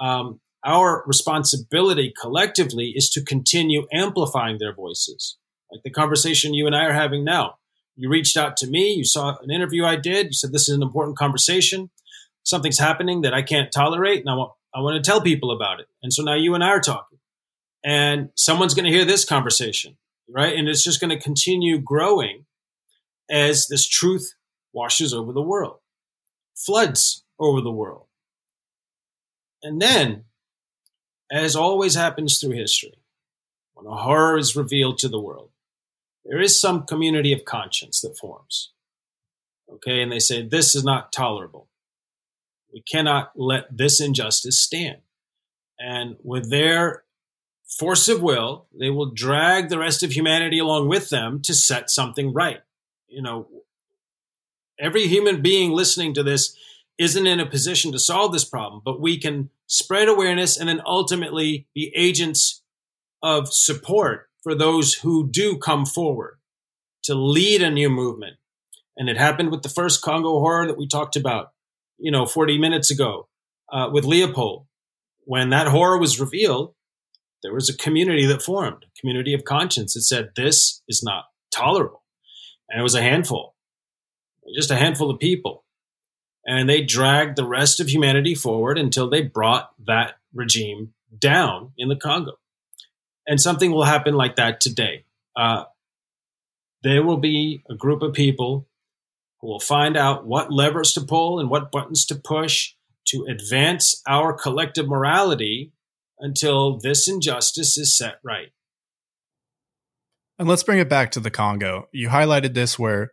um, our responsibility collectively is to continue amplifying their voices like the conversation you and I are having now. You reached out to me, you saw an interview I did, you said this is an important conversation. Something's happening that I can't tolerate, and I want, I want to tell people about it. And so now you and I are talking. And someone's going to hear this conversation, right? And it's just going to continue growing as this truth washes over the world, floods over the world. And then, as always happens through history, when a horror is revealed to the world, there is some community of conscience that forms. Okay, and they say, this is not tolerable. We cannot let this injustice stand. And with their force of will, they will drag the rest of humanity along with them to set something right. You know, every human being listening to this isn't in a position to solve this problem, but we can spread awareness and then ultimately be agents of support for those who do come forward to lead a new movement. And it happened with the first Congo horror that we talked about, you know, 40 minutes ago uh, with Leopold. When that horror was revealed, there was a community that formed, community of conscience that said this is not tolerable. And it was a handful, just a handful of people. And they dragged the rest of humanity forward until they brought that regime down in the Congo. And something will happen like that today. Uh, there will be a group of people who will find out what levers to pull and what buttons to push to advance our collective morality until this injustice is set right. And let's bring it back to the Congo. You highlighted this where,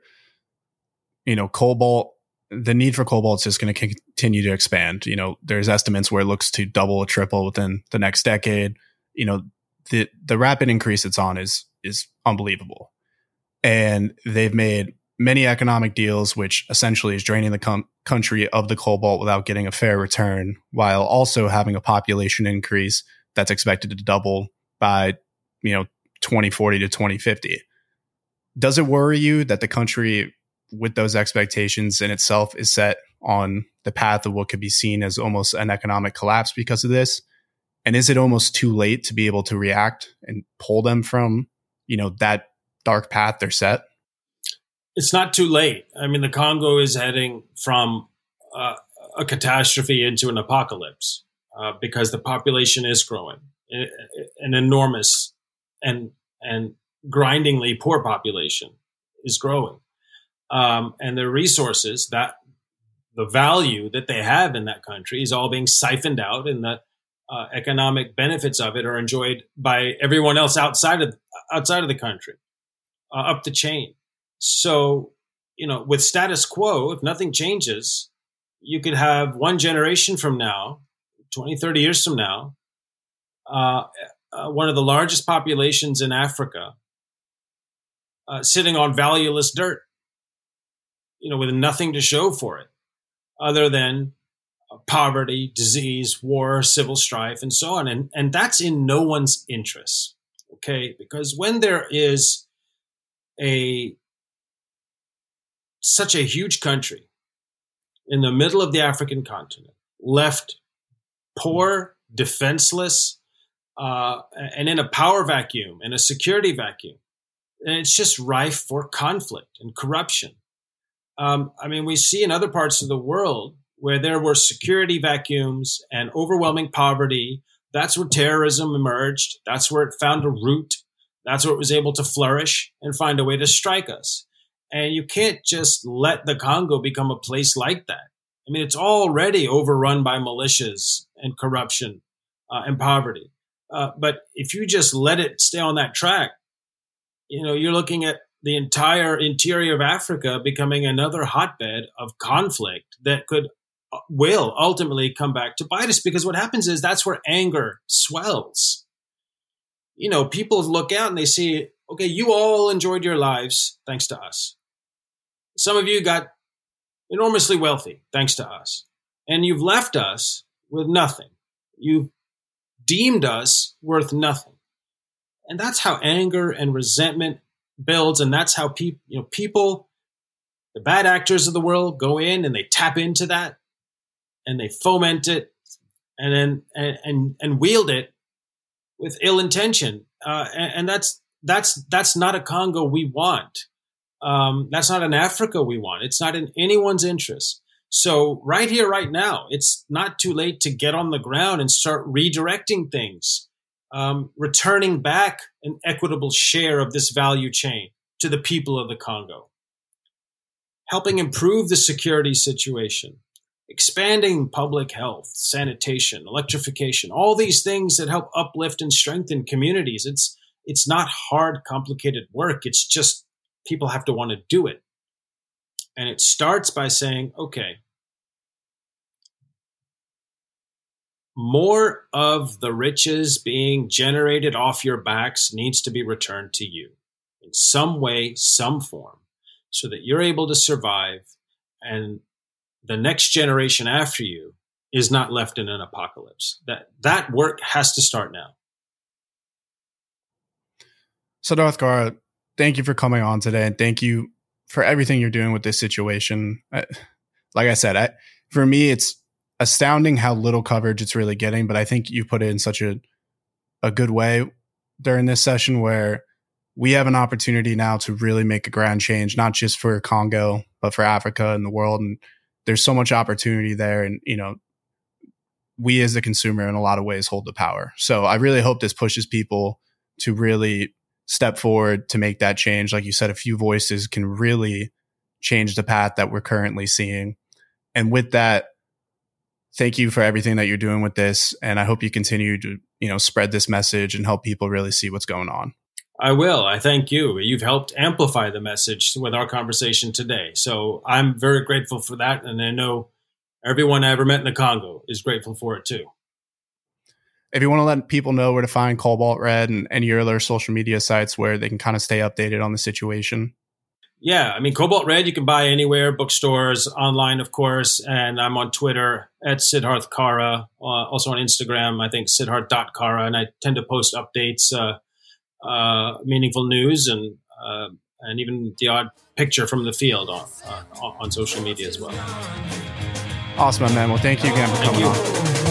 you know, cobalt, the need for cobalt is just going to continue to expand. You know, there's estimates where it looks to double or triple within the next decade. You know, the the rapid increase it's on is is unbelievable. And they've made many economic deals, which essentially is draining the com- country of the cobalt without getting a fair return, while also having a population increase that's expected to double by, you know, 2040 to 2050. Does it worry you that the country, with those expectations in itself, is set on the path of what could be seen as almost an economic collapse because of this? And is it almost too late to be able to react and pull them from, you know, that dark path they're set? it's not too late. I mean, the Congo is heading from uh, a catastrophe into an apocalypse uh, because the population is growing, an enormous and and grindingly poor population is growing, um, and the resources that the value that they have in that country is all being siphoned out, and the uh, economic benefits of it are enjoyed by everyone else outside of outside of the country, uh, up the chain. So, you know, with status quo, if nothing changes, you could have one generation from now, 20, 30 years from now, uh, uh, one of the largest populations in Africa uh, sitting on valueless dirt, you know, with nothing to show for it other than uh, poverty, disease, war, civil strife, and so on. And, and that's in no one's interest. Okay. Because when there is a such a huge country in the middle of the African continent, left poor, defenseless, uh, and in a power vacuum and a security vacuum. And it's just rife for conflict and corruption. Um, I mean, we see in other parts of the world where there were security vacuums and overwhelming poverty. That's where terrorism emerged. That's where it found a root. That's where it was able to flourish and find a way to strike us. And you can't just let the Congo become a place like that. I mean, it's already overrun by militias and corruption uh, and poverty. Uh, but if you just let it stay on that track, you know, you're looking at the entire interior of Africa becoming another hotbed of conflict that could uh, will ultimately come back to bite us because what happens is that's where anger swells. You know, people look out and they see, okay, you all enjoyed your lives thanks to us. Some of you got enormously wealthy thanks to us. And you've left us with nothing. You've deemed us worth nothing. And that's how anger and resentment builds. And that's how people, you know, people, the bad actors of the world go in and they tap into that and they foment it and then, and, and, and wield it with ill intention. Uh, and, and that's, that's, that's not a Congo we want. Um, that's not an Africa we want. It's not in anyone's interest. So right here, right now, it's not too late to get on the ground and start redirecting things, um, returning back an equitable share of this value chain to the people of the Congo, helping improve the security situation, expanding public health, sanitation, electrification, all these things that help uplift and strengthen communities. It's it's not hard, complicated work. It's just people have to want to do it. And it starts by saying, okay, more of the riches being generated off your backs needs to be returned to you in some way, some form, so that you're able to survive and the next generation after you is not left in an apocalypse. That that work has to start now. So Kara, thank you for coming on today and thank you for everything you're doing with this situation. I, like I said, I, for me, it's astounding how little coverage it's really getting, but I think you put it in such a, a good way during this session where we have an opportunity now to really make a grand change, not just for Congo, but for Africa and the world. And there's so much opportunity there. And, you know, we as the consumer in a lot of ways hold the power. So I really hope this pushes people to really step forward to make that change. Like you said, a few voices can really change the path that we're currently seeing. And with that, thank you for everything that you're doing with this. And I hope you continue to, you know, spread this message and help people really see what's going on. I will. I thank you. You've helped amplify the message with our conversation today. So I'm very grateful for that. And I know everyone I ever met in the Congo is grateful for it too. If you want to let people know where to find Cobalt Red and any other social media sites where they can kind of stay updated on the situation. Yeah, I mean, Cobalt Red you can buy anywhere, bookstores, online, of course, and I'm on Twitter at Siddharth Kara, uh, also on Instagram, I think Siddharth.Kara, and I tend to post updates, uh, uh, meaningful news, and uh, and even the odd picture from the field on, uh, on social media as well. Awesome, man. Well, thank you again for thank coming you. on.